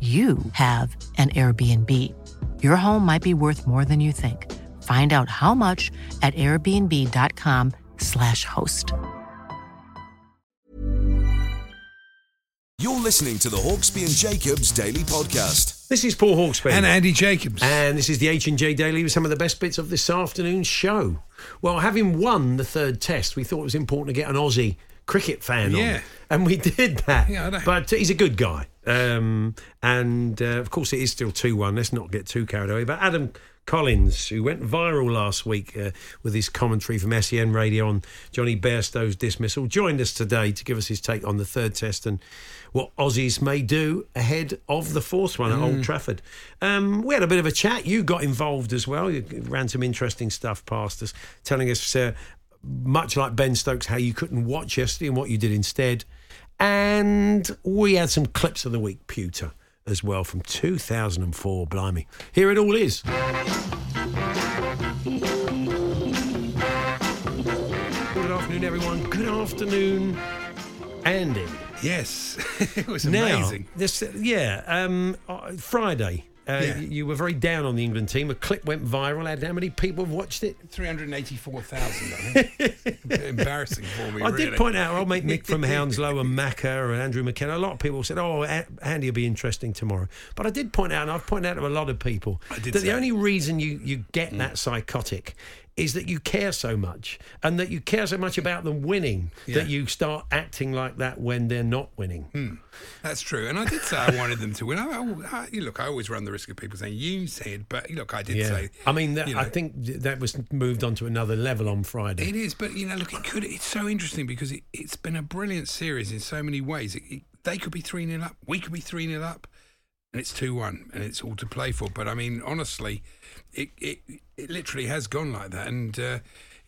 you have an Airbnb. Your home might be worth more than you think. Find out how much at airbnb.com/slash host. You're listening to the Hawksbee and Jacobs Daily Podcast. This is Paul Hawksbee. And Andy Jacobs. And this is the H&J Daily with some of the best bits of this afternoon's show. Well, having won the third test, we thought it was important to get an Aussie cricket fan Yeah. on. And we did that. Yeah. But he's a good guy. Um, and uh, of course, it is still 2 1. Let's not get too carried away. But Adam Collins, who went viral last week uh, with his commentary from SEN Radio on Johnny Bairstow's dismissal, joined us today to give us his take on the third test and what Aussies may do ahead of the fourth one at Mm. Old Trafford. Um, we had a bit of a chat. You got involved as well. You ran some interesting stuff past us, telling us, uh, much like Ben Stokes, how you couldn't watch yesterday and what you did instead. And we had some clips of the week, Pewter, as well from 2004. Blimey. Here it all is. Good afternoon, everyone. Good afternoon, Andy. Yes, it was Now, amazing. this, yeah, um, uh, Friday. Uh, Yeah. You were very down on the England team. A clip went viral. How many people have watched it? 384,000, I think. Embarrassing for me, I really. did point out, old mate Mick from Hounslow and Macca and Andrew McKenna. A lot of people said, "Oh, Andy will be interesting tomorrow." But I did point out, and I've pointed out to a lot of people, that the. Mm. only reason you you get that psychotic is that you care so much, and that you care so much about them winning Yeah. that you start acting like that when they're not winning. Hmm. That's true. And I did say I wanted them to win. I, I, I- you look, I always run the risk of people saying, you said, but look, I did Yeah, say. I mean, that, you I think that was moved on to another level on Friday. It is, but you know, look, it could. It's so interesting because it, it's been a brilliant series in so many ways. It, it, they could be 3 0 up, we could be 3 0 up, and it's 2 1, and it's all to play for. But I mean, honestly, it, it, it literally has gone like that. And uh,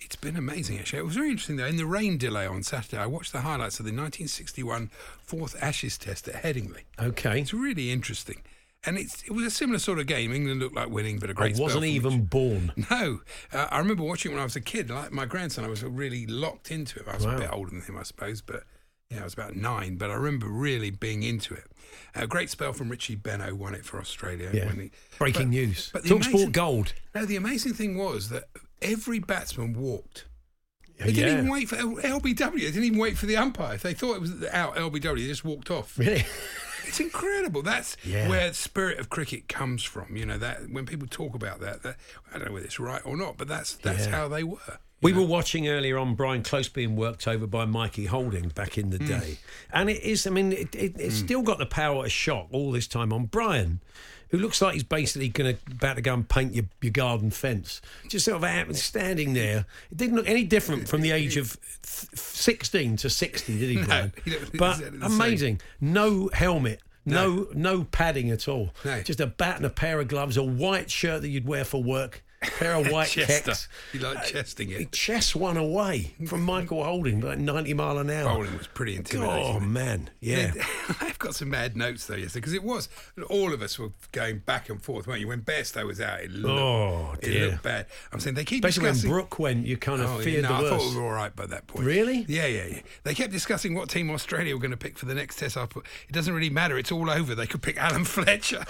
it's been amazing, actually. It was very interesting, though. In the rain delay on Saturday, I watched the highlights of the 1961 fourth Ashes test at Headingley. Okay, It's really interesting. And it's, it was a similar sort of game. England looked like winning, but a I great spell wasn't even Rich- born. no, uh, I remember watching it when I was a kid. Like my grandson, I was really locked into it. I was Wow. a bit older than him, I suppose, but yeah, I was about nine. But I remember really being into it. A great spell from Richie Benaud won it for Australia. Yeah. when he- Breaking but- news. But the Talk Sport amazing- Gold. No, the amazing thing was that every batsman walked. They Yeah. didn't even wait for LBW. They didn't even wait for the umpire. If they thought it was out LBW, they just walked off. Really? It's incredible. That's Yeah. where the spirit of cricket comes from. You know that when people talk about that, that I don't know whether it's right or not, but that's that's how they were. We were watching earlier on Brian Close being worked over by Mikey Holding back in the Hmm. day. And it is, I mean, it, it, it's still got the power to shock all this time on Brian, who looks like he's basically going to about to go and paint your, your garden fence. Just sort of out, standing there. It didn't look any different from the age of th- 16 to 60, did he, Brian? he but exactly the same. amazing. No helmet. No, no padding at all. No. Just a bat and a pair of gloves, a white shirt that you'd wear for work, pair of white Chester. kecks. You like chesting He it. chest one away from Michael Holding, like 90 mile an hour. Bowling was pretty intimidating. Oh, man. Yeah. I've got some mad notes though yesterday because it was all of us were going back and forth, weren't you? When Bairstow was out, it looked, Oh, it looked bad. I'm saying they keep Especially when discussing. Brook went, you kind of Oh, feared no, the I thought worst. we were all right by that point. Really? Yeah, yeah, yeah. They kept discussing what team Australia were going to pick for the next test. I put, it doesn't really matter. It's all over. They could pick Alan Fletcher.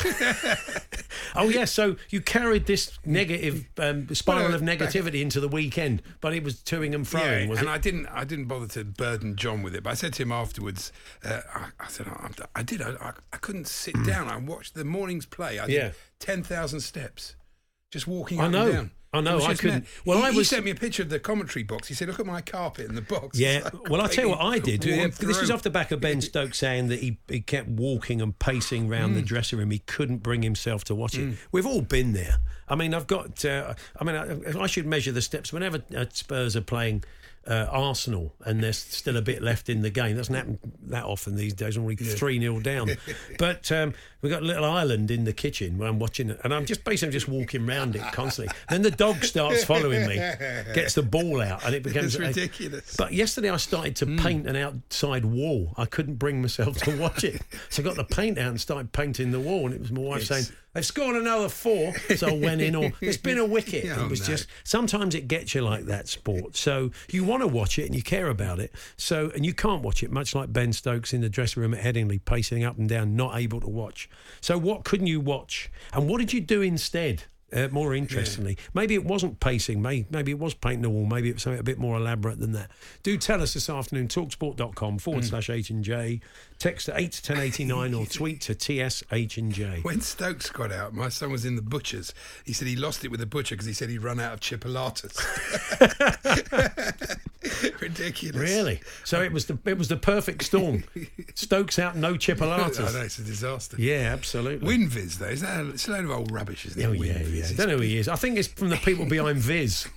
Oh, yeah. So you carried this negative um, spiral Well, of negativity into the weekend, but it was toing and froing, yeah, was and it? I didn't. I didn't bother to burden John with it. But I said to him afterwards. Uh, I, I said I, I did. I, I, couldn't sit down. I watched the morning's play. I Mm. Yeah. ten thousand steps, just walking I up know. and down. I know, I couldn't- well, he, I he was- sent me a picture of the commentary box. He said, "Look at my carpet in the box." Yeah, like well, I'll tell you what I did. This was off the back of Ben Stokes saying that he, he kept walking and pacing around Mm. the dressing room. He couldn't bring himself to watch it. We've all been there. I mean, I've got. Uh, I mean, I, I should measure the steps whenever uh, Spurs are playing. Uh, Arsenal and there's still a bit left in the game. Doesn't happen that often these days. Already three 0 down, but um, we've got a little island in the kitchen where I'm watching it, and I'm just basically just walking around it constantly. Then the dog starts following me, gets the ball out, and it becomes It's a- ridiculous. but yesterday I started to paint an outside wall. I couldn't bring myself to watch it. So I got the paint out and started painting the wall. And it was my wife It's- saying, they've scored another four. So I went in, or it's been a wicket. Oh, it was no. just, sometimes it gets you like that sport. So you want to watch it and you care about it. So, and you can't watch it, much like Ben Stokes in the dressing room at Headingley, pacing up and down, not able to watch. So what couldn't you watch? And what did you do instead? Uh, more interestingly, maybe it wasn't pacing, maybe, maybe it was painting the wall, maybe it was something a bit more elaborate than that. Do tell us this afternoon, talksport.com Mm. forward slash H and J, text to 8 to 1089 or tweet to TSH and J. When Stokes got out, my son was in the butcher's. He said he lost it with the butcher because he said he'd run out of chipolatas. Ridiculous. Really? So it was the it was the perfect storm. Stokes out, no chipolatas. I know, it's a disaster. Yeah, absolutely. Winviz, though, is that a, it's a load of old rubbish, isn't it? Oh yeah, Winviz. yeah. I don't know who he is. I think it's from the people behind Viz,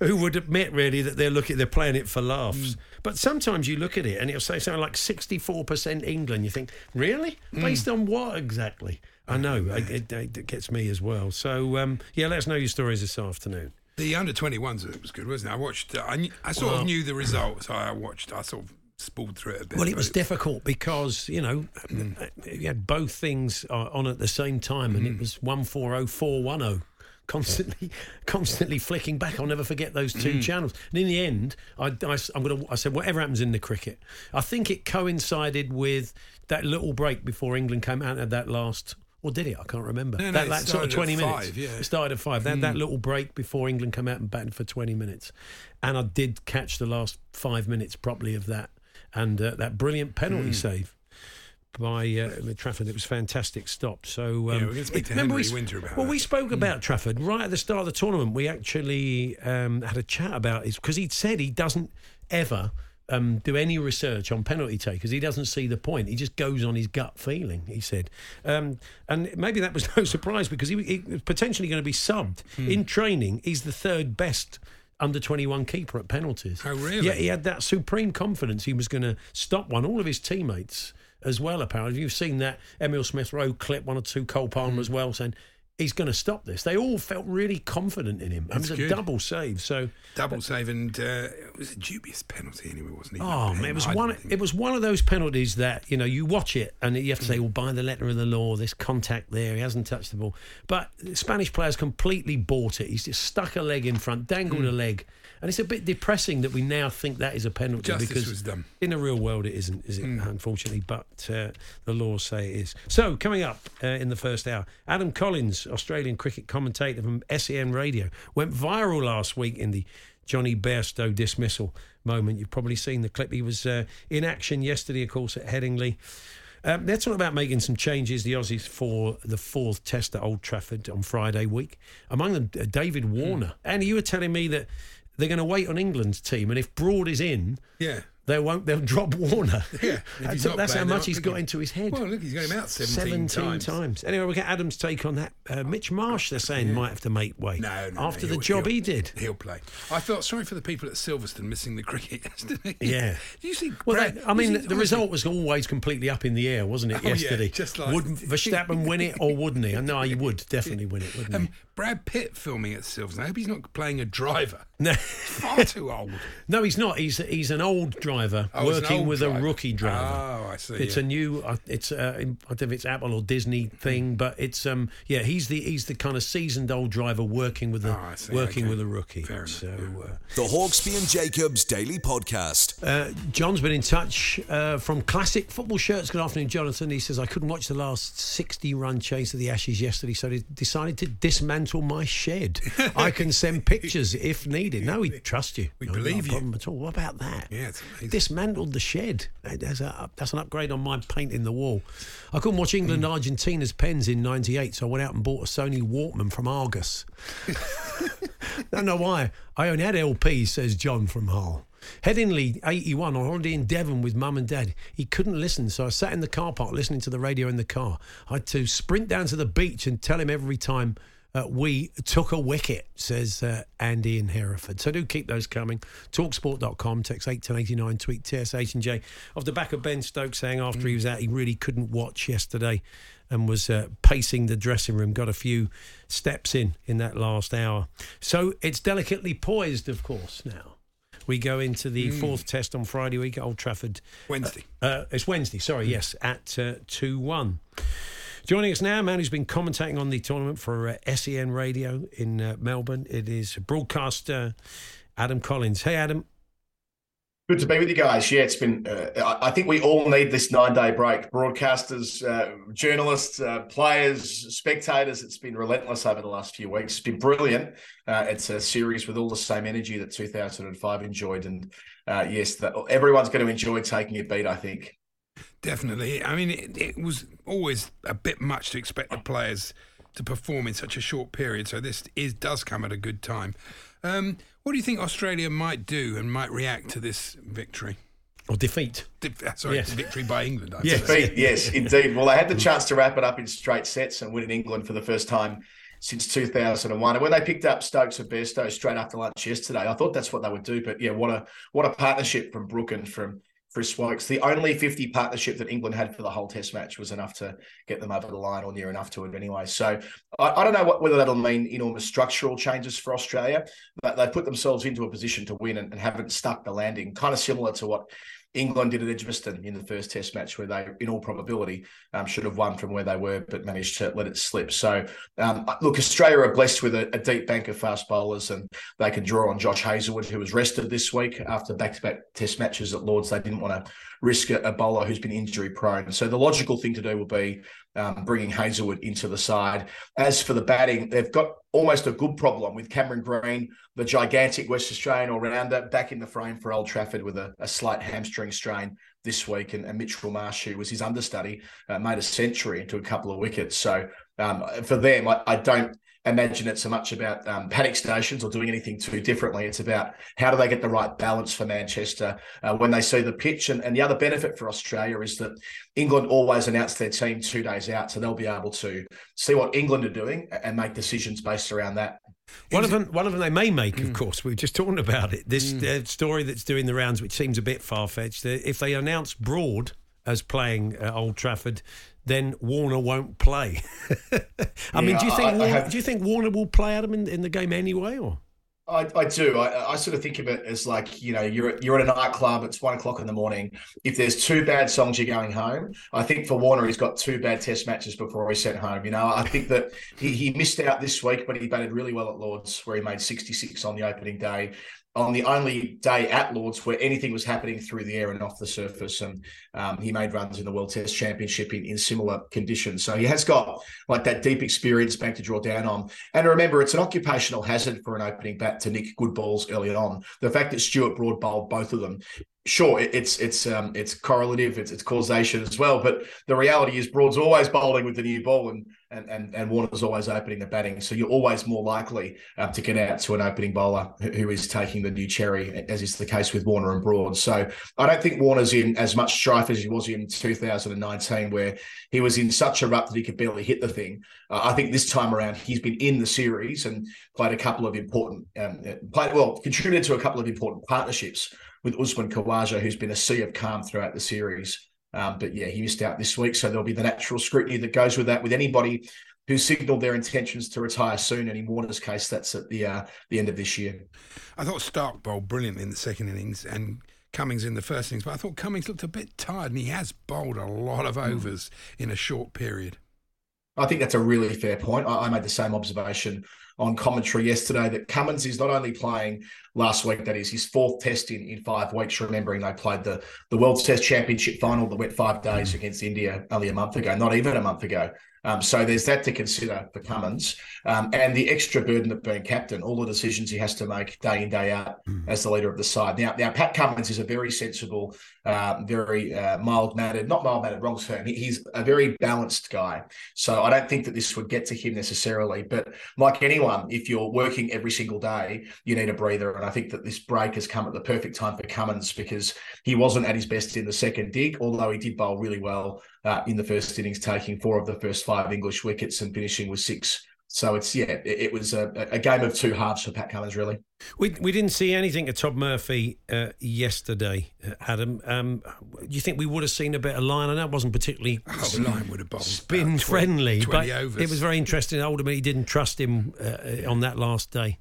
who would admit really that they're looking, they're playing it for laughs. But sometimes you look at it and it'll say something like sixty-four percent England. You think, really? Hmm. Based on what exactly? I know it, it, it gets me as well. So um, yeah, let us know your stories this afternoon. The under 21s it was good, wasn't it? I watched. Uh, I, I sort Well- of knew the result, so I watched. I sort of spooled through it a bit. Well, it was difficult because you know hmm. uh, uh, you had both things uh, on at the same time, and it hmm. was one four oh four one oh. Constantly, constantly flicking back. I'll never forget those two mm. channels. And in the end, I, I, am gonna. I said, whatever happens in the cricket, I think it coincided with that little break before England came out at that last. Or did it? I can't remember. No, no, that that sort of started at twenty minutes. five, yeah. It started at five. They had that mm. little break before England come out and batted for twenty minutes, and I did catch the last five minutes properly of that, and uh, that brilliant penalty mm. save by uh, Trafford. It was fantastic stop. So um, Yeah, we're speak to remember Henry we, Winter about Well, we spoke about Trafford right at the start of the tournament. We actually um, had a chat about it because he'd said he doesn't ever. Um, do any research on penalty takers. He doesn't see the point. He just goes on his gut feeling. He said, um, and maybe that was no surprise because he, he was potentially going to be subbed Hmm. in training. He's the third best under twenty one keeper at penalties. Oh, really? Yeah, he had that supreme confidence. He was going to stop one. All of his teammates as well. Apparently, you've seen that Emile Smith Rowe clip one or two Cole Palmer Hmm. as well, saying he's going to stop this. They all felt really confident in him. It was a good. double save. So double save, and uh, it was a dubious penalty anyway, wasn't it? Oh man, it was one. It was one of those penalties that you know you watch it and you have to say, "Well, by the letter of the law, this contact there, he hasn't touched the ball." But the Spanish players completely bought it. He's just stuck a leg in front, dangled a leg, and it's a bit depressing that we now think that is a penalty Justice because in the real world it isn't, is it? Unfortunately, but uh, the laws say it is. So coming up uh, in the first hour, Adam Collins, Australian cricket commentator from SEN Radio, went viral last week in the Johnny Bairstow dismissal moment. You've probably seen the clip. He was uh, in action yesterday, of course, at Headingley. Um, they're talking about making some changes, the Aussies, for the fourth test at Old Trafford on Friday week. Among them, uh, David Warner. And you were telling me that they're going to wait on England's team, and if Broad is in, Yeah. They won't. They'll drop Warner. Yeah, that's that's how much he's got picking. into his head. Well, look, he's got him out 17, times. Anyway, we'll get Adam's take on that. Uh, Mitch Marsh, they're saying, might have to make way No, no, after no, the job he'll- did. He'll play. I felt sorry for the people at Silverstone missing the cricket yesterday. Yeah. You see? Well, Brad- that, I mean, see- the result was always completely up in the air, wasn't it? Oh, yeah, yesterday, just like- would Verstappen win it or wouldn't he? No, he would definitely win it, wouldn't Um, he? Brad Pitt filming at Silverstone. I hope he's not playing a driver. No, Far too old. no, he's not. He's he's an old driver. Driver Oh, working with driver. a rookie driver. Oh, I see. It's yeah. a new. Uh, it's uh, I don't know if it's Apple or Disney thing, but it's um yeah he's the he's the kind of seasoned old driver working with a Oh, I see, working okay. with a rookie. Fair so yeah. uh, The Hawksbee and Jacobs Daily Podcast. uh, John's been in touch uh, from Classic Football Shirts. Good afternoon, Jonathan. He says I couldn't watch the last sixty run chase of the Ashes yesterday, so I decided to dismantle my shed. I can send pictures if needed. No, we trust you. we No, believe not a you. problem at all. What about that? Yeah, it's amazing. Dismantled the shed. That's, a, that's an upgrade on my painting the wall. I couldn't watch England Mm. Argentina's pens in '98, so I went out and bought a Sony Walkman from Argos. I don't know why. I only had LP, says John from Hull. Headingley, 81, on holiday in Devon with mum and dad. He couldn't listen, so I sat in the car park listening to the radio in the car. I had to sprint down to the beach and tell him every time uh, we took a wicket, says uh, Andy in Hereford. So do keep those coming. Talksport.com, text 81089, tweet TSH and J. Off the back of Ben Stokes saying after he was out, he really couldn't watch yesterday and was uh, pacing the dressing room, got a few steps in in that last hour. So it's delicately poised, of course, now. We go into the fourth test on Friday week at Old Trafford. Wednesday. Uh, it's Wednesday, sorry, yes, at uh, 2 1. Joining us now, a man who's been commentating on the tournament for uh, SEN Radio in uh, Melbourne. It is broadcaster Adam Collins. Hey, Adam. Good to be with you guys. Yeah, it's been. Uh, I think we all need this nine-day break. Broadcasters, uh, journalists, uh, players, spectators. It's been relentless over the last few weeks. It's been brilliant. Uh, it's a series with all the same energy that 2005 enjoyed, and uh, yes, everyone's going to enjoy taking a beat. I think. Definitely. I mean, it, it was always a bit much to expect the players to perform in such a short period. So this is does come at a good time. Um, what do you think Australia might do and might react to this victory? Or defeat. Di- Sorry, Yes. victory by England. I'd Yes. say. Beat, yes, indeed. Well, they had the chance to wrap it up in straight sets and win in England for the first time since 2001. And when they picked up Stokes and Bairstow straight after lunch yesterday, I thought that's what they would do. But yeah, what a what a partnership from Brook and from Chris Woakes. The only 50 partnership that England had for the whole Test match was enough to get them over the line, or near enough to it anyway. So I, I don't know what, whether that'll mean enormous structural changes for Australia, but they put themselves into a position to win and, and haven't stuck the landing, kind of similar to what England did at Edgbaston in the first Test match, where they, in all probability, um, should have won from where they were, but managed to let it slip. So, um, look, Australia are blessed with a, a deep bank of fast bowlers, and they can draw on Josh Hazlewood, who was rested this week after back-to-back Test matches at Lords. They didn't want to risk a, a bowler who's been injury prone. So, the logical thing to do will be um, bringing Hazlewood into the side. As for the batting, they've got almost a good problem with Cameron Green, the gigantic West Australian all-rounder, back in the frame for Old Trafford with a, a slight hamstring strain this week. And, and Mitchell Marsh, who was his understudy, uh, made a century into a couple of wickets. So um, for them, I, I don't imagine it so much about um, paddock stations or doing anything too differently. It's about how do they get the right balance for Manchester uh, when they see the pitch. And, and the other benefit for Australia is that England always announce their team two days out, so they'll be able to see what England are doing and make decisions based around that. One of them, one of them they may make, Mm. of course. We were just talking about it. This uh, story that's doing the rounds, which seems a bit far fetched. Uh, if they announce Broad as playing at Old Trafford, then Warner won't play. I mean, do you think I- I Warner, have- do you think Warner will play Adam in, in the game anyway, or? I, I do. I, I sort of think of it as like you know you're you're at a nightclub. It's one o'clock in the morning. If there's two bad songs, you're going home. I think for Warner, he's got two bad Test matches before he's sent home. You know, I think that he, he missed out this week, but he batted really well at Lords, where he made 66 on the opening day. On the only day at Lords where anything was happening through the air and off the surface, and um, he made runs in the World Test Championship in, in similar conditions. So he has got like that deep experience bank to draw down on. And remember, it's an occupational hazard for an opening bat to nick good balls early on. The fact that Stuart Broad bowled both of them, sure, it's it's um, it's correlative, it's, it's causation as well. But the reality is, Broad's always bowling with the new ball, and and and, and Warner's always opening the batting. So you're always more likely um, to get out to an opening bowler who, is taking the new cherry, as is the case with Warner and Broad. So I don't think Warner's in as much strife as he was in 2019, where he was in such a rut that he could barely hit the thing. Uh, I think this time around he's been in the series and played a couple of important, um, uh, played well, contributed to a couple of important partnerships with Usman Khawaja, who's been a sea of calm throughout the series. Um, but yeah, he missed out this week, so there'll be the natural scrutiny that goes with that. With anybody who signalled their intentions to retire soon, and in Warner's case, that's at the uh, the end of this year. I thought Stark bowled brilliantly in the second innings and Cummins in the first innings, but I thought Cummins looked a bit tired, and he has bowled a lot of overs in a short period. I think that's a really fair point. I, I made the same observation on commentary yesterday that Cummins is not only playing last week, that is his fourth test in, in five weeks, remembering they played the, the World Test Championship final the wet five days mm. against India only a month ago, not even a month ago. Um, so there's that to consider for Cummins um, and the extra burden of being captain, all the decisions he has to make day in, day out mm. as the leader of the side. Now, now Pat Cummins is a very sensible, uh, very uh, mild mannered, not mild mannered, wrong term. he's a very balanced guy. So I don't think that this would get to him necessarily. But like anyone, if you're working every single day, you need a breather. And I think that this break has come at the perfect time for Cummins because he wasn't at his best in the second dig, although he did bowl really well uh, in the first innings, taking four of the first five English wickets and finishing with six. So it's yeah, it, it was a, a, game of two halves for Pat Cummins, really. We we didn't see anything of Todd Murphy uh, yesterday, uh, Adam. Um, do you think we would have seen a better line? I know it wasn't particularly oh, Lyon would have bowled spin 20, friendly, 20 but overs. it was very interesting. Ultimately, he didn't trust him uh, on that last day.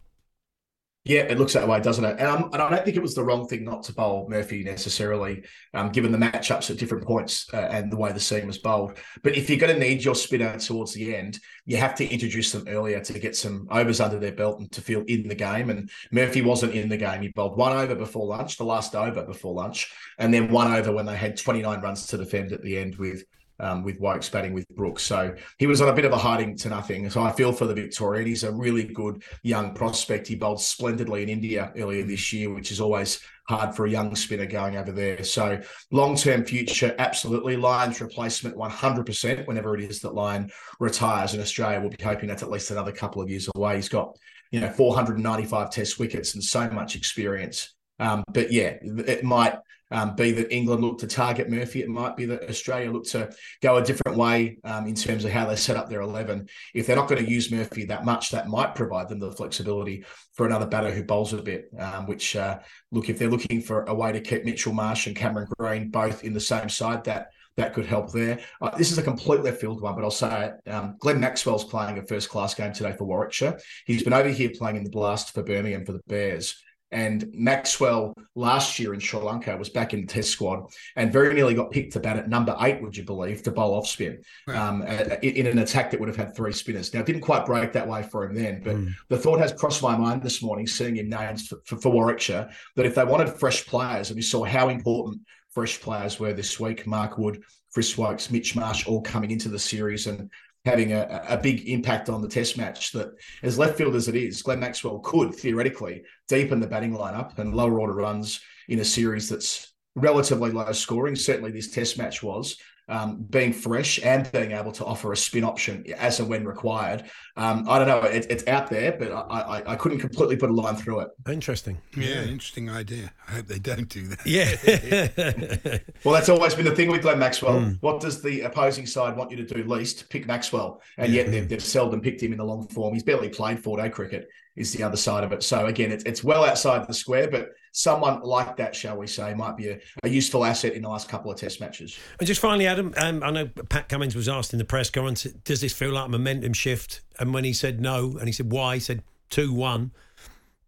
Yeah, it looks that way, doesn't it? And, and, I don't think it was the wrong thing not to bowl Murphy necessarily, um, given the matchups at different points uh, and the way the seam was bowled. But if you're going to need your spinner towards the end, you have to introduce them earlier to get some overs under their belt and to feel in the game. And Murphy wasn't in the game. He bowled one over before lunch, the last over before lunch, and then one over when they had 29 runs to defend at the end with um, with Woakes batting with Brooks. So he was on a bit of a hiding to nothing. So I feel for the Victorian. He's a really good young prospect. He bowled splendidly in India earlier this year, which is always hard for a young spinner going over there. So long term future, absolutely. Lyon's replacement 100% whenever it is that Lyon retires in Australia. We'll be hoping that's at least another couple of years away. He's got, you know, 495 test wickets and so much experience. Um, but yeah, it might um, be that England look to target Murphy. It might be that Australia look to go a different way um, in terms of how they set up their 11. If they're not going to use Murphy that much, that might provide them the flexibility for another batter who bowls a bit, um, which, uh, look, if they're looking for a way to keep Mitchell Marsh and Cameron Green both in the same side, that that could help there. Uh, this is a complete left field one, but I'll say it. Um, Glenn Maxwell's playing a first class game today for Warwickshire. He's been over here playing in the blast for Birmingham for the Bears. And Maxwell last year in Sri Lanka was back in the test squad and very nearly got picked about at number eight, would you believe, to bowl off spin um, in an attack that would have had three spinners. Now, it didn't quite break that way for him then, but mm. the thought has crossed my mind this morning, seeing him named for, for, for Warwickshire, that if they wanted fresh players, and we saw how important fresh players were this week, Mark Wood, Chris Woakes, Mitch Marsh, all coming into the series and having a, a big impact on the test match that as left field as it is, Glenn Maxwell could theoretically deepen the batting lineup and lower order runs in a series that's relatively low scoring. Certainly this test match was, um, being fresh and being able to offer a spin option as and when required. Um, I don't know, it, it's out there, but I, I, I, couldn't completely put a line through it. Interesting. Yeah, yeah, interesting idea. I hope they don't do that. Yeah. well, that's always been the thing with Glenn Maxwell. Mm. What does the opposing side want you to do least? Pick Maxwell. And yeah. yet they've, they've seldom picked him in the long form. He's barely played four day cricket is the other side of it. So again, it's, it's well outside the square, but someone like that, shall we say, might be a, a useful asset in the last couple of Test matches. And just finally, Adam, um, I know Pat Cummins was asked in the press conference, does this feel like a momentum shift? And when he said no, and he said why, he said two one.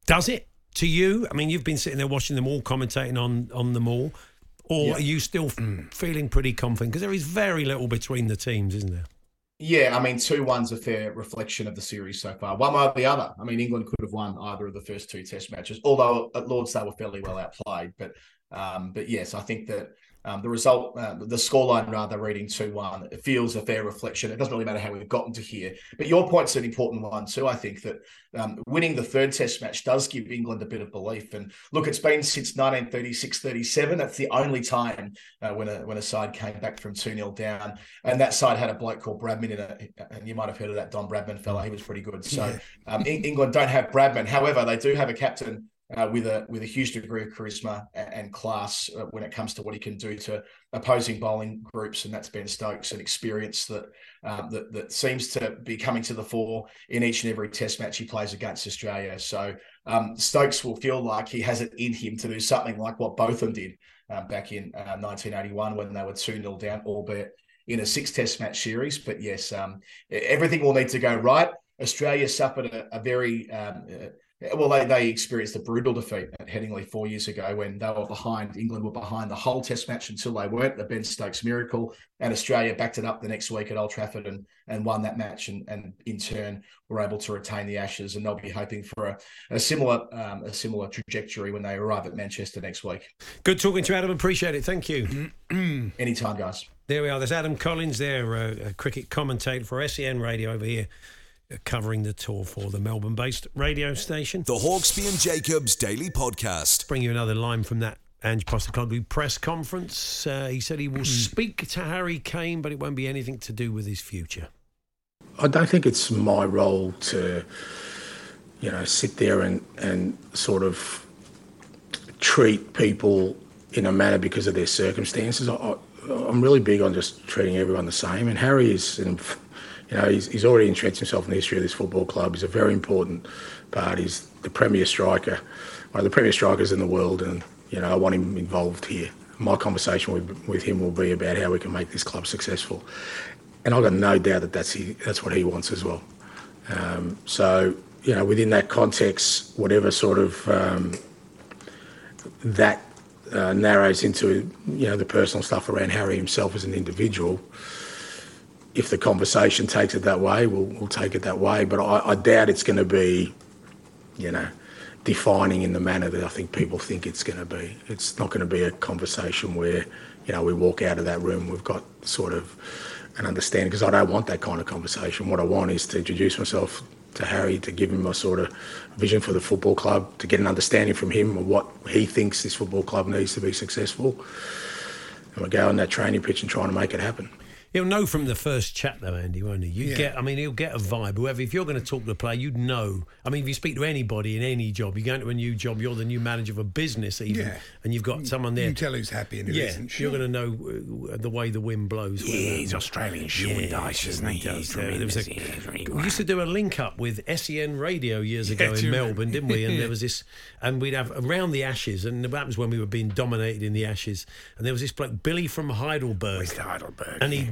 Does it to you? I mean, you've been sitting there watching them all, commentating on on them all, or are you still feeling pretty confident? Because there is very little between the teams, isn't there? Yeah, I mean, two one's a fair reflection of the series so far. One way or the other. I mean, England could have won either of the first two Test matches, although at Lords they were fairly well outplayed. But um, but yes, I think that um, the result, uh, the scoreline rather, reading 2 1, it feels a fair reflection. It doesn't really matter how we've gotten to here. But your point's an important one, too. I think that um, winning the third test match does give England a bit of belief. And look, it's been since 1936 37. That's the only time uh, when, a, when a side came back from 2 0 down. And that side had a bloke called Bradman in it. And you might have heard of that Don Bradman fella. He was pretty good. So um, England don't have Bradman. However, they do have a captain uh, with a with a huge degree of charisma and, and class uh, when it comes to what he can do to opposing bowling groups, and that's Ben Stokes, an experience that um, that that seems to be coming to the fore in each and every Test match he plays against Australia. So um, Stokes will feel like he has it in him to do something like what Botham did um, back in uh, 1981 when they were two 0 down, albeit in a six Test match series. But yes, um, everything will need to go right. Australia suffered a, a very um, uh, well, they, they experienced a brutal defeat at Headingley four years ago when they were behind, England were behind the whole test match until they weren't, the Ben Stokes miracle. And Australia backed it up the next week at Old Trafford and, and won that match and, and in turn were able to retain the Ashes. And they'll be hoping for a, a similar um, a similar trajectory when they arrive at Manchester next week. Good talking to you, Adam. Appreciate it. Thank you. Anytime, guys. There we are. There's Adam Collins there, uh, a cricket commentator for SEN Radio over here, covering the tour for the Melbourne based radio station. The Hawksbee and Jacobs Daily Podcast. Bring you another line from that Ange Postecoglou press conference. Uh, he said he will speak to Harry Kane, but it won't be anything to do with his future. I don't think it's my role to, you know, sit there and, and sort of treat people in a manner because of their circumstances. I, I, I'm really big on just treating everyone the same. And Harry is, you know, he's, he's already entrenched himself in the history of this football club. He's a very important part. He's the premier striker, one of the premier strikers in the world, and you know, I want him involved here. My conversation with, with him will be about how we can make this club successful, and I've got no doubt that that's he, that's what he wants as well. Um, so, you know, within that context, whatever sort of um, that uh, narrows into, you know, the personal stuff around Harry himself as an individual. If the conversation takes it that way, we'll, we'll take it that way. But I, I doubt it's going to be, you know, defining in the manner that I think people think it's going to be. It's not going to be a conversation where, you know, we walk out of that room, we've got sort of an understanding, because I don't want that kind of conversation. What I want is to introduce myself to Harry, to give him a sort of vision for the football club, to get an understanding from him of what he thinks this football club needs to be successful. And we go on that training pitch and trying to make it happen. He'll know from the first chat, though, Andy, won't he? You Yeah. get, I mean, he'll get a vibe. Whoever, if you're going to talk to a player, you'd know. I mean, if you speak to anybody in any job, you go into a new job, you're the new manager of a business, even, Yeah. and you've got someone there. can tell who's happy and who yeah, isn't. you're going to know uh, the way the wind blows. whether- he's Australian Shoendice, isn't he? does. There was a- really we used to do a link up with SEN Radio years ago Yeah, in Melbourne, didn't we? And there was this, and we'd have around the Ashes, and that was when we were being dominated in the Ashes. And there was this bloke, Billy from Heidelberg, West Heidelberg, and he yeah.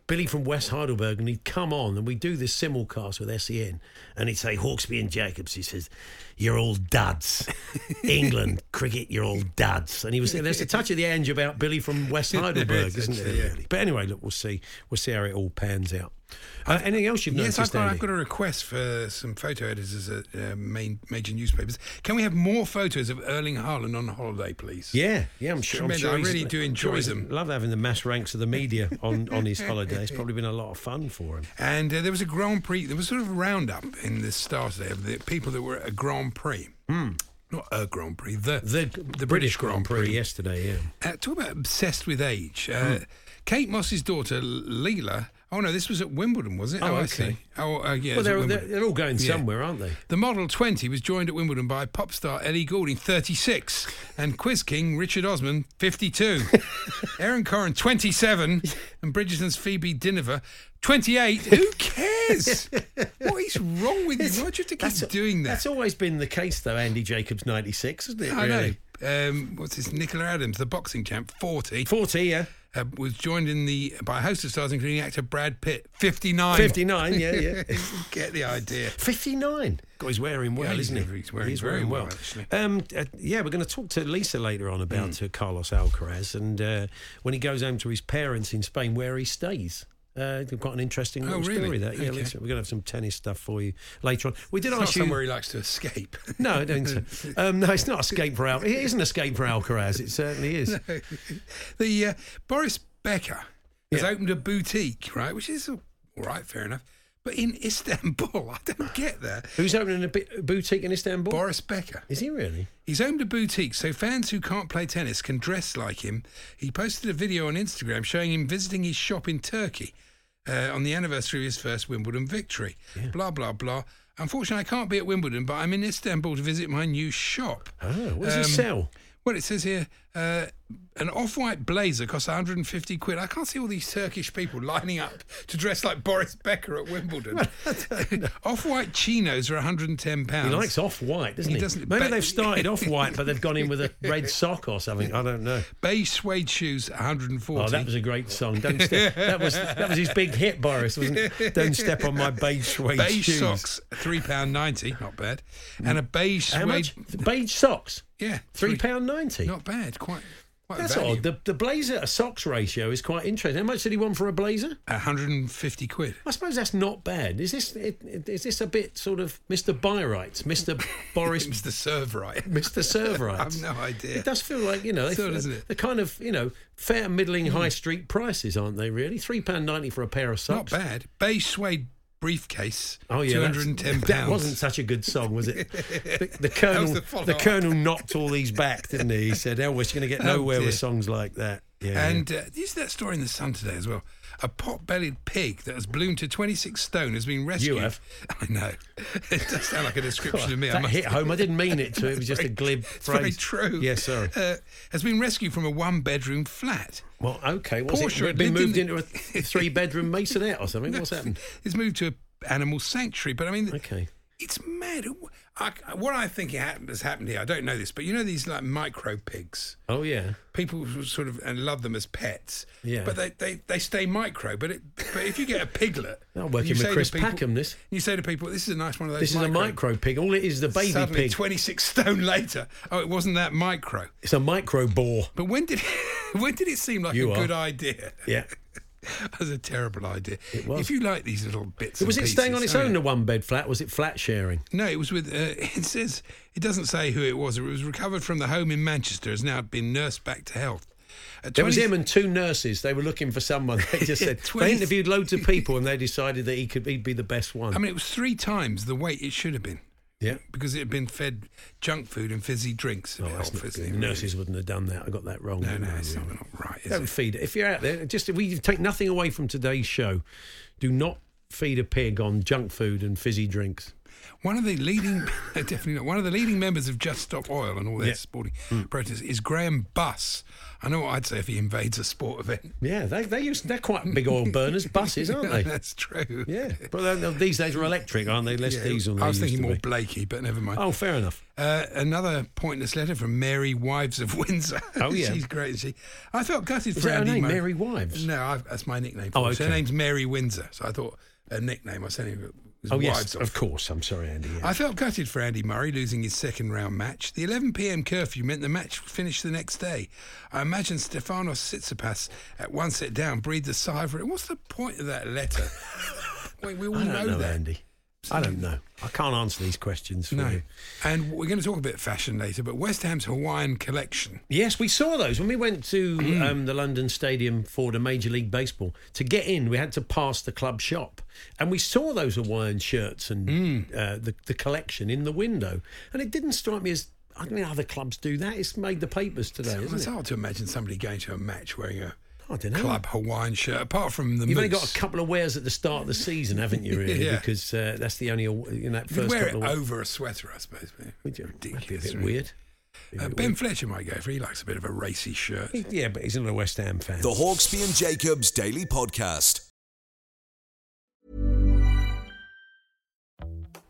Billy from West Heidelberg, and he'd come on, and we'd do this simulcast with SEN, and he'd say Hawksbee and Jacobs. He says, "You're all duds, England cricket. You're all duds." And he was there's a touch of the edge about Billy from West Heidelberg, isn't there? yeah. Really? But anyway, look, we'll see. We'll see how it all pans out. Uh, anything else you've Yes, noticed, I've got, I've got a request for some photo editors at uh, main major newspapers. Can we have more photos of Erling Haaland on holiday, please? Yeah, yeah, I'm sure. I'm sure I really do enjoy them. Love having the mass ranks of the media on, on his holiday. It's probably been a lot of fun for him. And uh, there was a Grand Prix. There was sort of a roundup in the start there of the people that were at a Grand Prix. Not a Grand Prix, the. The, the, British Grand Prix, yesterday, yeah. Uh, talk about obsessed with age. Uh, Kate Moss's daughter, Lila. Oh no, this was at Wimbledon, was it? Oh, I okay. see. Oh, uh, yeah. well, they're, they're, they're all going Yeah. somewhere, aren't they? The Model 20 was joined at Wimbledon by pop star Ellie Goulding, 36, and quiz king Richard Osman, 52. Aaron Corrin, 27, and Bridgerton's Phoebe Dynevor, 28. Who cares? what is wrong with you? Why do you have to keep doing that? That's always been the case, though, Andy Jacobs, 96, isn't it? I really? know. Um, what's this? Nicola Adams, the boxing champ, 40. 40, yeah. Uh, was joined in the by a host of stars, including actor Brad Pitt. Fifty-nine. 59, yeah, yeah. Get the idea. 59. God, he's wearing well, Yeah, isn't he? he's wearing very well, actually. Um, uh, yeah, we're going to talk to Lisa later on about uh, Carlos Alcaraz and uh, when he goes home to his parents in Spain, where he stays. Uh, quite an interesting Oh, really? story. That yeah, Okay. Lisa, we're going to have some tennis stuff for you later on. We did It's ask you. somewhere he likes to escape. No, I don't. Um, no, it's not escape for Al. It is an escape for Alcaraz. It certainly is. the uh, Boris Becker has Yeah. opened a boutique, right? Which is all right, fair enough. But in Istanbul, I don't get that. Who's opening a, bi- boutique in Istanbul? Boris Becker. Is he really? He's opened a boutique so fans who can't play tennis can dress like him. He posted a video on Instagram showing him visiting his shop in Turkey uh, on the anniversary of his first Wimbledon victory. Blah, blah, blah. Unfortunately, I can't be at Wimbledon, but I'm in Istanbul to visit my new shop. Oh, what does Um, he sell? Well, it says here uh, an off-white blazer costs 150 quid. I can't see all these Turkish people lining up to dress like Boris Becker at Wimbledon. off-white chinos are 110 pounds. He likes off white, doesn't He he? doesn't- Maybe but- they've started off white, but they've gone in with a red sock or something. I don't know. Beige suede shoes 140. Oh, that was a great song. Don't step. that was that was his big hit, Boris. Wasn't it? Don't step on my beige suede beige shoes. Beige socks, three pound ninety, not bad, and a beige How suede. much? Beige socks. Yeah, Three pound ninety. Not bad. Quite. quite That's value. odd. The, the blazer a socks ratio is quite interesting. How much did he want for a blazer? 150 quid. I suppose that's not bad. Is this is this a bit sort of Mr. Byrites, Mr. Boris, Mr. Serverite. Mr. Serverites? I've no idea. It does feel like you know, they So doesn't it? The kind of you know fair middling hmm. high street prices, aren't they? Really, three pound ninety for a pair of socks. Not bad. Beige suede briefcase. Oh yeah, two hundred and ten pounds. That wasn't such a good song, was it? The, the colonel, the the, colonel knocked all these back, didn't he? He said, "Elvis, you're going to get Oh, nowhere dear. with songs like that." Yeah, And uh, you see that story in the Sun today as well. A pot-bellied pig that has bloomed to 26 stone has been rescued. You have? I know. It does sound like a description of me. I that must hit home. I didn't mean it to. It was just a Very- glib It's phrase. very true. Yes, sorry. Uh, has been rescued from a one-bedroom flat. Well, okay. What's Porsche it been moved in- into a three-bedroom masonette or something? What's happened? It's moved to an animal sanctuary. But I mean, Okay. it's mad. I, what I think has happened here, I don't know this, but you know these like micro pigs. Oh yeah. People sort of and love them as pets. Yeah. But they, they, they stay micro. But it, but if you get a piglet, and working with Chris people- Packham, this. You say to people, "This is a nice one of those." This is a micro pig. All it is, the baby Suddenly, pig. twenty six stone later. Oh, it wasn't that micro. It's a micro boar. But when did when did it seem like You a are. good idea? Yeah. That was a terrible idea. It was. If you like these little bits, Was it staying on its oh, own, yeah. the one-bed flat? Was it flat sharing? No, it was with. Uh, it says it doesn't say who it was. It was recovered from the home in Manchester. Has now been nursed back to health. At It was him and two nurses. They were looking for someone. They just said 20 they interviewed loads of people, and they decided that he could he'd be the best one. I mean, it was three times the weight it should have been yeah. because it had been fed junk food and fizzy drinks. Oh, that's not good. Nurses wouldn't have done that. I got that wrong. really? No, no, it's really? not, right. Don't it? feed it. If you're out there, just if we take nothing away from today's show, do not feed a pig on junk food and fizzy drinks. One of the leading, definitely not. One of the leading members of Just Stop Oil and all their Yeah. sporting protests is Graham Buss. I know what I'd say if he invades a sport event. Yeah, they they use they're quite big oil burners, buses, aren't they? That's true. Yeah, but they're- these days are electric, aren't they? Less Yeah, diesel. Than I was thinking more be. Blakey, but never mind. Oh, fair enough. Uh, another pointless letter from Mary Wives of Windsor. Oh, yeah. she's great. She? I felt gutted Is for her name, Murray. Mary Wives? No, I, that's my nickname. Oh, for her. Her name's Mary Windsor. So I thought a nickname. I was saying it was Oh yes, of. of course. I'm sorry, Andy. Yeah. I felt gutted for Andy Murray losing his second round match. The 11 p.m. curfew meant the match finished the next day. I imagine Stefanos Tsitsipas at one set down breathed a sigh of relief. What's the point of that letter? Wait, we all know, know, that. Andy. I don't know. I can't answer these questions for No. you. And we're going to talk a bit fashion later, but West Ham's Hawaiian collection. Yes, we saw those when we went to Mm. um, the London Stadium for the Major League Baseball. To get in, we had to pass the club shop, and we saw those Hawaiian shirts and Mm. uh, the the collection in the window. And it didn't strike me as I mean, other clubs do that. It's made the papers today, It's isn't it? hard to imagine somebody going to a match wearing a I don't know. club Hawaiian shirt, apart from the You've only got a couple of wears at the start of the season, haven't you? Really, Yeah. because uh, that's the only you know that You'd first wear it of over a sweater, I suppose. but Would you? That'd be a bit weird. Uh, ben weird. Fletcher might go for. He likes a bit of a racy shirt. Yeah, but he's not a West Ham fan. The Hawksbee and Jacobs Daily Podcast.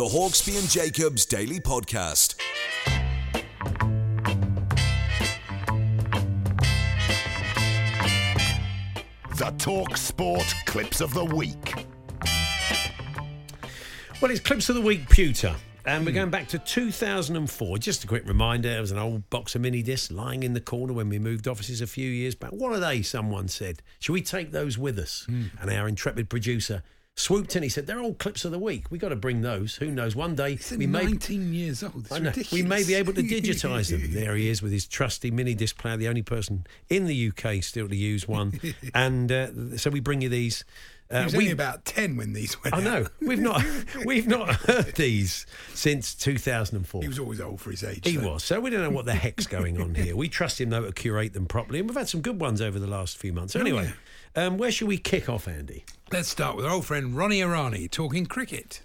The Hawksbee and Jacobs Daily Podcast. The Talk Sport Clips of the Week. Well, it's Clips of the Week Pewter. And we're going back to 2004. Just a quick reminder, there was an old box of mini discs lying in the corner when we moved offices a few years back. What are they? Someone said. Should we take those with us? Hmm. And our intrepid producer swooped in. He said, They're all clips of the week. We've got to bring those. Who knows? One day we may. 19 years old. It's I know. ridiculous. We may be able to digitise them. There he is with his trusty mini disc player, the only person in the UK still to use one. and uh, so we bring you these. He Uh, was we- only about 10 when these went I out. know we've not we've not heard these since 2004. He was always old for his age. He though. was. So we don't know what the heck's going on here. We trust him though to curate them properly, and we've had some good ones over the last few months. Oh, Anyway, um, where should we kick off, Andy? Let's start with our old friend Ronnie Irani talking cricket.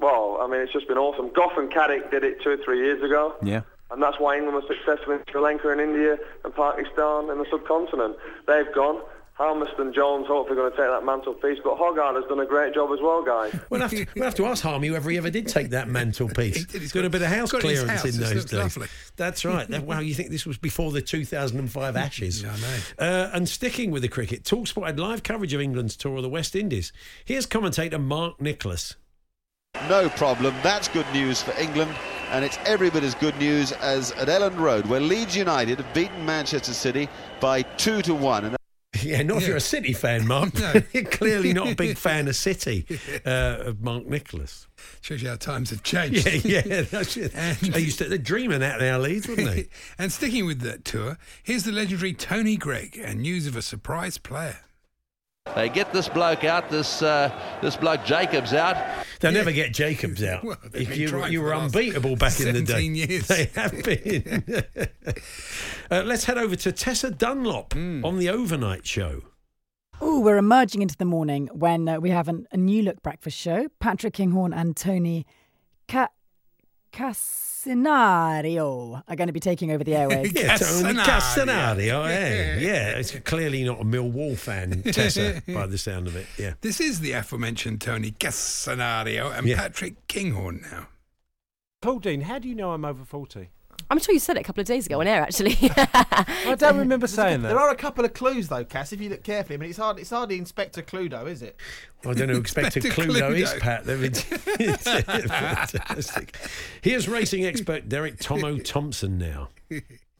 Well, I mean, it's just been awesome. Gough and Caddick did it two or three years ago. Yeah. And that's why England was successful in Sri Lanka and India and Pakistan and the subcontinent. They've gone. Harmison and Jones hopefully going to take that mantelpiece. But Hoggard has done a great job as well, guys. We'll have to, we'll have to ask Harmy whether he ever did take that mantelpiece. it, has got a bit of house got it in his clearance house. in It those days. lovely. That's right. That- wow, you think this was before the 2005 Ashes? Yeah, I know. Uh, and sticking with the cricket, Talksport had live coverage of England's tour of the West Indies. Here's commentator Mark Nicholas. No problem. That's good news for England, and it's every bit as good news as at Elland Road, where Leeds United have beaten Manchester City by two to one. Yeah, not if you're a City fan, Mark. No. you're clearly not a big fan of City, uh, of Mark Nicholas. Shows you how times have changed. Yeah, yeah, that's it. And- They used to, they're dreaming out in our leads, wouldn't they? and sticking with that tour, here's the legendary Tony Greig and news of a surprise player. They get this bloke out, this uh, this bloke Jacobs out. They'll never get Jacobs out. Well, If you, you were unbeatable back in the day. 17 years. They have been. uh, let's head over to Tessa Dunlop Hmm. on the overnight show. Oh, we're emerging into the morning when uh, we have an, a new look breakfast show. Patrick Kinghorn and Tony Ca- Casinario are going to be taking over the airwaves. Yeah, Tony Castagnari. Castagnari. Oh, yeah. yeah, it's clearly not a Millwall fan, Tessa, by the sound of it. Yeah. This is the aforementioned Tony Cassanario and Yeah. Patrick Kinghorn now. Paul Dean, how do you know I'm over 40? I'm sure you said it a couple of days ago on air, actually. I don't remember saying that. There are a couple of clues though, Cass. If you look carefully, I mean, it's hard. It's hardly Inspector Cluedo, is it? I don't know who Inspector Inspector Cluedo is, Pat. They're fantastic. Here's racing expert Derek Tommo Thompson now.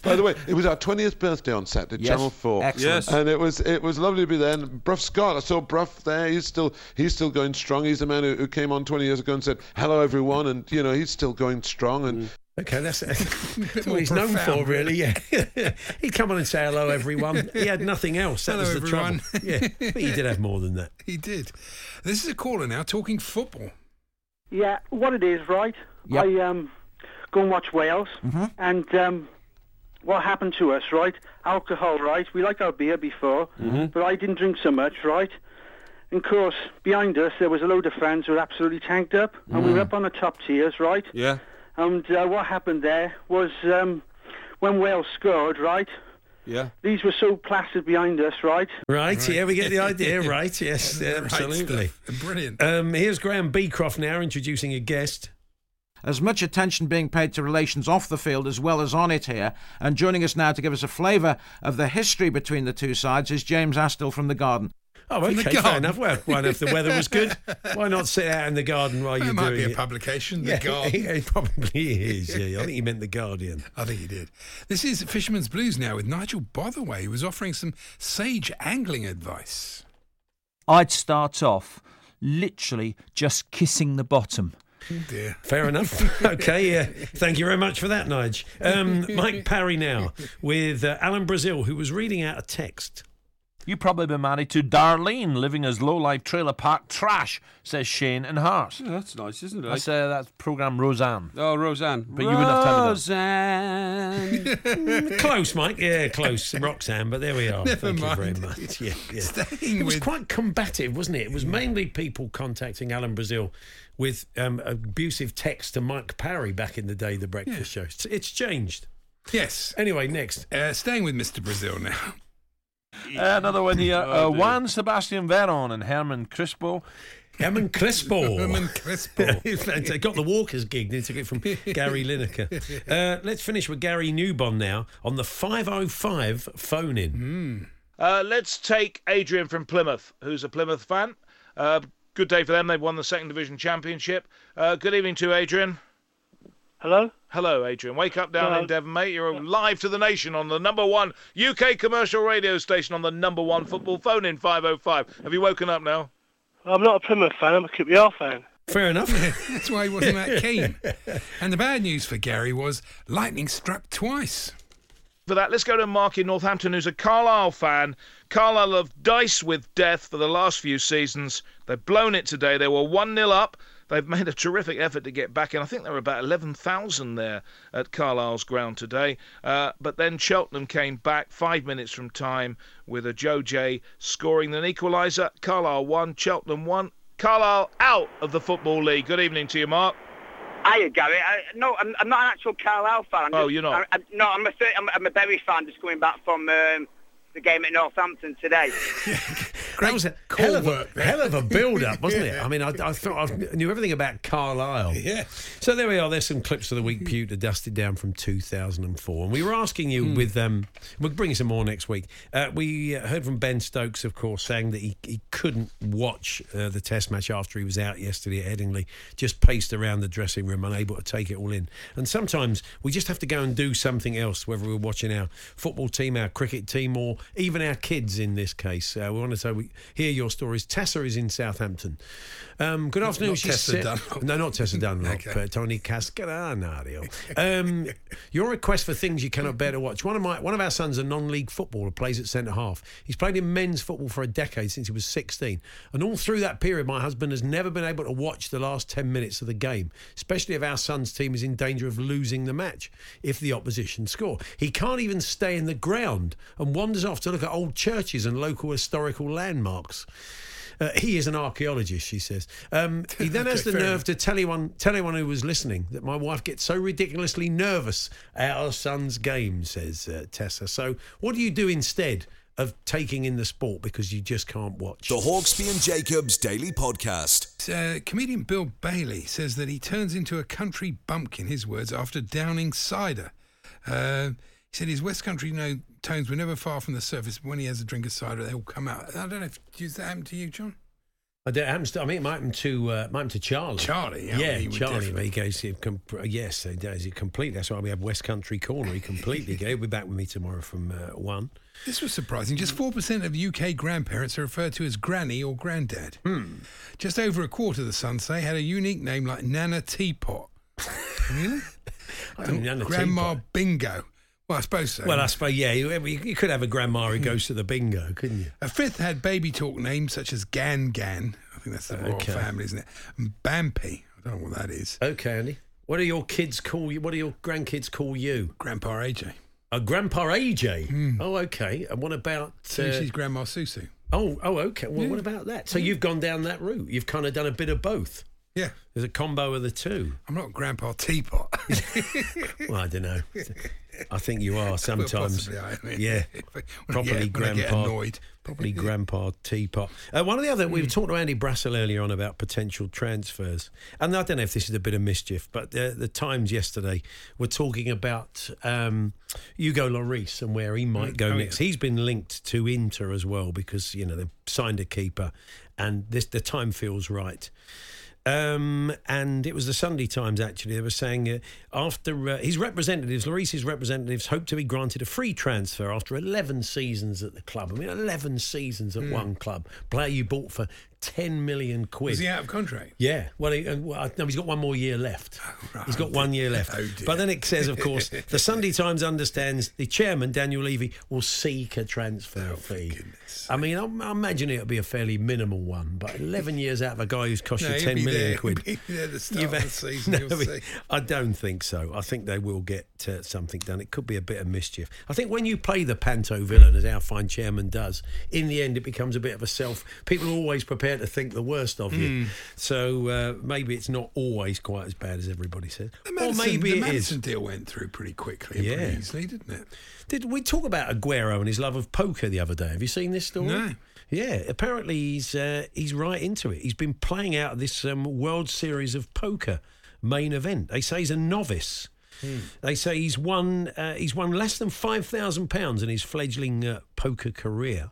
By the way, it was our 20th birthday on Saturday, Yes. Channel 4. Excellent. Yes. And it was it was lovely to be there. And Brough Scott, I saw Brough there. He's still he's still going strong. He's the man who, who came on 20 years ago and said, hello, everyone. And, you know, he's still going strong. And mm. Okay, that's, that's what he's known for, really. Yeah, he'd come on and say hello, everyone. He had nothing else. That Hello, was the everyone. trouble. Yeah, but he did have more than that. He did. This is a caller now talking football. Yeah, what it is, right? Yep. I um go and watch Wales, Mhm. and um, what happened to us, right? Alcohol, right? We liked our beer before, Mhm. but I didn't drink so much, right? And of course, behind us there was a load of fans who were absolutely tanked up, and we were Mm. up on the top tiers, right? Yeah. And uh, what happened there was um, when Wales scored, right? Yeah. These were so plastered behind us, right? Right, yeah, we get the idea. Right, yes, Right absolutely. stuff. Brilliant. Um, here's Graham Beecroft now introducing a guest. As much attention being paid to relations off the field as well as on it here. And joining us now to give us a flavour of the history between the two sides is James Astill from The Garden. Oh, From the okay, fair enough. Well, why not if the weather was good? Why not sit out in the garden while That you're doing it? might doing be a it? publication, The yeah, Garden. It probably is. Yeah, I think he meant the Guardian. I think he did. This is Fisherman's Blues now with Nigel Botherway, who was offering some sage angling advice. I'd start off literally just kissing the bottom. Oh dear. Fair enough. okay, yeah. Thank you very much for that, Nige. Um, Mike Parry now with uh, Alan Brazil, who was reading out a text. You probably been married to Darlene, living as low life trailer park trash, says Shane and Hart. Yeah, that's nice, isn't it? That's uh, that's program Roseanne. Oh, Roseanne. But you wouldn't have time Roseanne. close, Mike. Yeah, close. Roxanne, but there we are. Never Thank mind. you very much. Yeah, yeah. Staying it was with- quite combative, wasn't it? It was mainly people contacting Alan Brazil with um, abusive text to Mike Parry back in the day, the breakfast show. It's, it's changed. Yes. Anyway, next. Uh, staying with Mr. Brazil now. Uh, another one here. Oh, uh. Juan Sebastian Veron and Herman Crispo. Herman Crispo. Herman Crispo. they got the Walkers gig. They took it from Gary Lineker. Uh, let's finish with Gary Newbon now on the 505 phone in. Uh, let's take Adrian from Plymouth, who's a Plymouth fan. Uh, good day for them. They've won the second division championship. Uh, good evening to Adrian. Hello? Hello, Adrian. Wake up down Hello. in Devon, mate. You're live to the nation on the number one UK commercial radio station on the number one football phone in 505. Have you woken up now? I'm not a Plymouth fan, I'm a QPR fan. Fair enough. That's why he wasn't that keen. And the bad news for Gary was lightning struck twice. For that, let's go to Mark in Northampton, who's a Carlisle fan. Carlisle have diced with death for the last few seasons. They've blown it today. They were 1 0 up. They've made a terrific effort to get back in. I think there were about 11,000 there at Carlisle's ground today. Uh, but then Cheltenham came back five minutes from time with a Joe J scoring an equaliser. Carlisle 1, Cheltenham 1. Carlisle out of the Football League. Good evening to you, Mark. Hiya, Gary. I, no, I'm, I'm not an actual Carlisle fan. I'm Oh, just- you're not? I, I, no, I'm a, thir- I'm, I'm a Bury fan just coming back from um, the game at Northampton today. that was a hell of a, hell of a build-up, wasn't it? I mean, I, I thought I knew everything about Carlisle. Yeah. So there we are. There's some clips of the week pewter dusted down from 2004, and we were asking you with um, we'll bring some more next week. Uh, we uh, heard from Ben Stokes, of course, saying that he, he couldn't watch uh, the Test match after he was out yesterday at Headingley, just paced around the dressing room, unable to take it all in. And sometimes we just have to go and do something else, whether we're watching our football team, our cricket team, or even our kids in this case. Uh, we want to say we hear your stories. Tessa is in Southampton. Um, good afternoon. Not She's Tessa set- Dunlop. No, not Tessa Dunlop. Okay. but Tony Cascaranario. Um, your request for things you cannot bear to watch. One of my one of our sons, a non-league footballer, plays at centre half. He's played in men's football for a decade since he was 16, and all through that period, my husband has never been able to watch the last 10 minutes of the game, especially if our son's team is in danger of losing the match if the opposition score. He can't even stay in the ground and wanders off to look at old churches and local historical landmarks. Uh, he is an archaeologist, she says. Um, he then has the fair nerve to tell anyone, tell anyone who was listening that my wife gets so ridiculously nervous at our son's game, says uh, Tessa. So, what do you do instead of taking in the sport because you just can't watch? The Hawksbee and Jacobs Daily Podcast. Uh, comedian Bill Bailey says that he turns into a country bumpkin, his words, after downing cider. Uh, he said his West Country no, tones were never far from the surface, but when he has a drink of cider, they all come out. I don't know if does that happen to you, John? I don't- it happens to, I mean, it might happen to, uh, might happen to Charlie. Charlie, yeah, yeah, he Charlie. He goes, he yes, he does. He completely. That's why we have West Country Corner. He completely. He'll be back with me tomorrow from uh, one. This was surprising. Just 4% of UK grandparents are referred to as granny or granddad. Just over a quarter, the Sun say, had a unique name like Nana Teapot. really? I mean, Nana Grandma Teapot. Bingo. Well, I suppose so. Well, I suppose yeah. You, you could have a grandma who goes to the bingo, couldn't you? A fifth had baby talk names such as Gan Gan. I think that's the royal Okay. family, isn't it? And Bampy. I don't know what that is. Okay, Andy. What do your kids call you? What do your grandkids call you? Grandpa AJ. A Grandpa AJ. Oh, okay. And what about? uh, Susie's Grandma Susu. Oh, oh, okay. Well, what about that? So you've gone down that route. You've kind of done a bit of both. Yeah. There's a combo of the two. I'm not Grandpa Teapot. Well, I don't know. I think you are sometimes. possibly I am. yeah. When I Properly get- when I get grandpa. annoyed. Properly grandpa teapot. Uh, one of the other, we Hmm. were talking to Andy Brassell earlier on about potential transfers. And I don't know if this is a bit of mischief, but uh, the Times yesterday were talking about um, Hugo Lloris and where he might go Oh, next. He's been linked to Inter as well because, you know, they've signed a keeper and this the time feels right. Um, and it was the Sunday Times actually. They were saying uh, after uh, his representatives, Lloris's representatives, hope to be granted a free transfer after 11 seasons at the club. I mean, 11 seasons at Mm. one club. Player you bought for 10 million quid. Was he out of contract? Yeah, well, he, well, no, he's got one more year left. He's got one year left. Oh, but then it says, of course, the Sunday Times understands the chairman, Daniel Levy, will seek a transfer Oh, fee. I mean, I'm, I imagine it'll be a fairly minimal one, but 11 years out of a guy who's cost No, you he'll 10 be million there. quid. He'll be there at the start of the season, No, I. I don't think so. I think they will get uh, something done. It could be a bit of mischief. I think when you play the panto villain, as our fine chairman does, in the end it becomes a bit of a self. People are always prepared to think the worst of you. Hmm. So uh, maybe it's not always quite as bad as everybody says. The or maybe the it Maddison is. deal went through pretty quickly and Yeah. pretty easily, didn't it? Did we talk about Aguero and his love of poker the other day? Have you seen this story? No. Yeah, apparently he's uh, he's right into it. He's been playing out this um, World Series of Poker main event. They say he's a novice. Hmm. They say he's won uh, he's won less than five thousand pounds in his fledgling uh, poker career.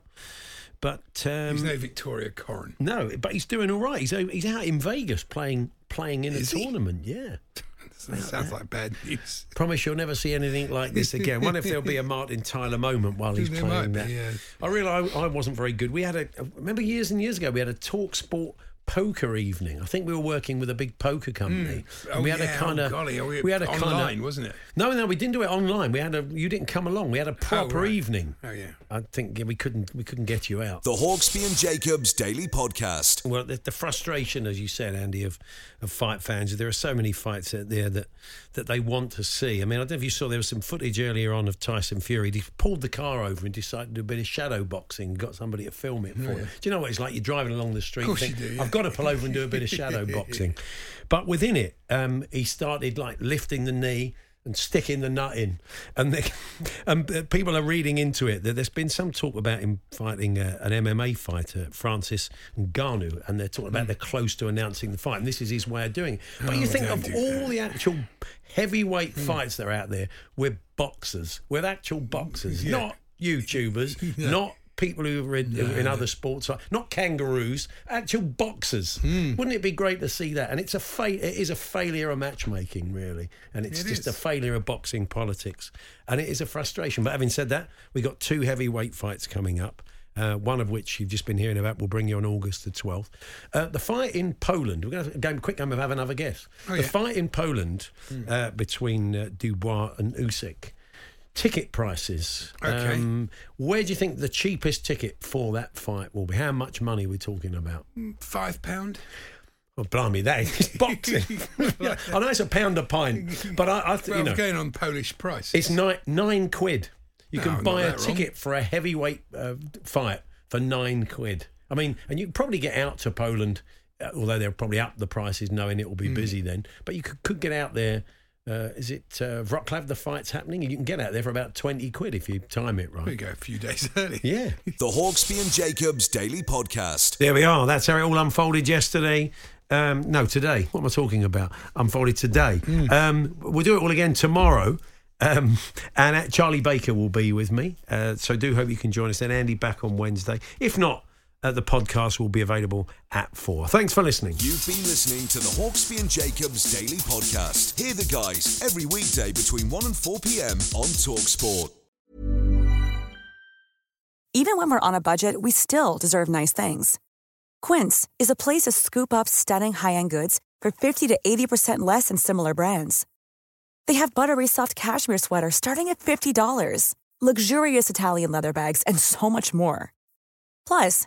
But um, He's no Victoria Coren. no, but he's doing all right. He's he's out in Vegas playing playing in a he? tournament. Yeah. Sounds like bad news. Promise you'll never see anything like this again. Wonder if there'll be a Martin Tyler moment while he's There playing that. be, yeah. I realise I wasn't very good. We had a remember years and years ago we had a talk sport poker evening. I think we were working with a big poker company. Mm. and Oh, we had yeah, a kind oh, of oh, we- we had a online, kind of wasn't it? No, no, we didn't do it online. We had a you didn't come along. We had a proper right. evening. Oh yeah. I think yeah, we couldn't we couldn't get you out. The Hawksbee and Jacobs Daily Podcast. Well, the, the frustration, as you said, Andy, of, of fight fans. There are so many fights out there that, that they want to see. I mean, I don't know if you saw there was some footage earlier on of Tyson Fury. He pulled the car over and decided to do a bit of shadow boxing. Got somebody to film it for Oh, him. yeah. Do you know what it's like? You're driving along the street. Of course and think, you do, yeah. I've got to pull over and do a bit of shadow boxing. But within it, um, he started like lifting the knee and sticking the nut in, and, they, and uh, people are reading into it that there's been some talk about him fighting uh, an MMA fighter, Francis Ngannou, and they're talking about they're close to announcing the fight, and this is his way of doing it. But Hmm. Oh, you think of all that. the actual heavyweight Hmm. fights that are out there, we're boxers, we're actual boxers, Yeah. not YouTubers, Yeah. not people who are in, in other sports, not kangaroos, actual boxers. Hmm. Wouldn't it be great to see that? And it's a fa- it is a failure of matchmaking, really, and it's It just is. a failure of boxing politics, and it is a frustration. But having said that, we got two heavyweight fights coming up. Uh, one of which you've just been hearing about. We'll bring you on August the 12th. Uh, the fight in Poland. We're going to go quick game of have another guess. Oh, the yeah. fight in Poland uh, between uh, Dubois and Usyk. Ticket prices. Okay. Um, where do you think the cheapest ticket for that fight will be? How much money are we talking about? Five pound. Oh, blimey, that is boxing. I know it's a pound a pint, but I, I th- Well, you know, going on Polish price. it's nine, nine quid. You No, can buy a wrong. ticket for a heavyweight uh, fight for nine quid. I mean, and you probably get out to Poland, uh, although they'll probably up the prices knowing it will be Mm. busy then. But you could, could get out there. Uh, is it uh, Wroclaw the fight's happening? You can get out there for about 20 quid if you time it right. We go a few days early. Yeah. The Hawksbee and Jacobs Daily Podcast. There we are. That's how it all unfolded yesterday. Um, no, today. What am I talking about? Unfolded today. Um, we'll do it all again tomorrow. Um, and uh, Charlie Baker will be with me. Uh, so do hope you can join us And Andy back on Wednesday. If not, uh, the podcast will be available at four. Thanks for listening. You've been listening to the Hawksbee and Jacobs Daily Podcast. Hear the guys every weekday between 1 and 4 p.m. on Talksport. Even when we're on a budget, we still deserve nice things. Quince is a place to scoop up stunning high-end goods for 50 to 80% less than similar brands. They have buttery soft cashmere sweaters starting at $50, luxurious Italian leather bags, and so much more. Plus,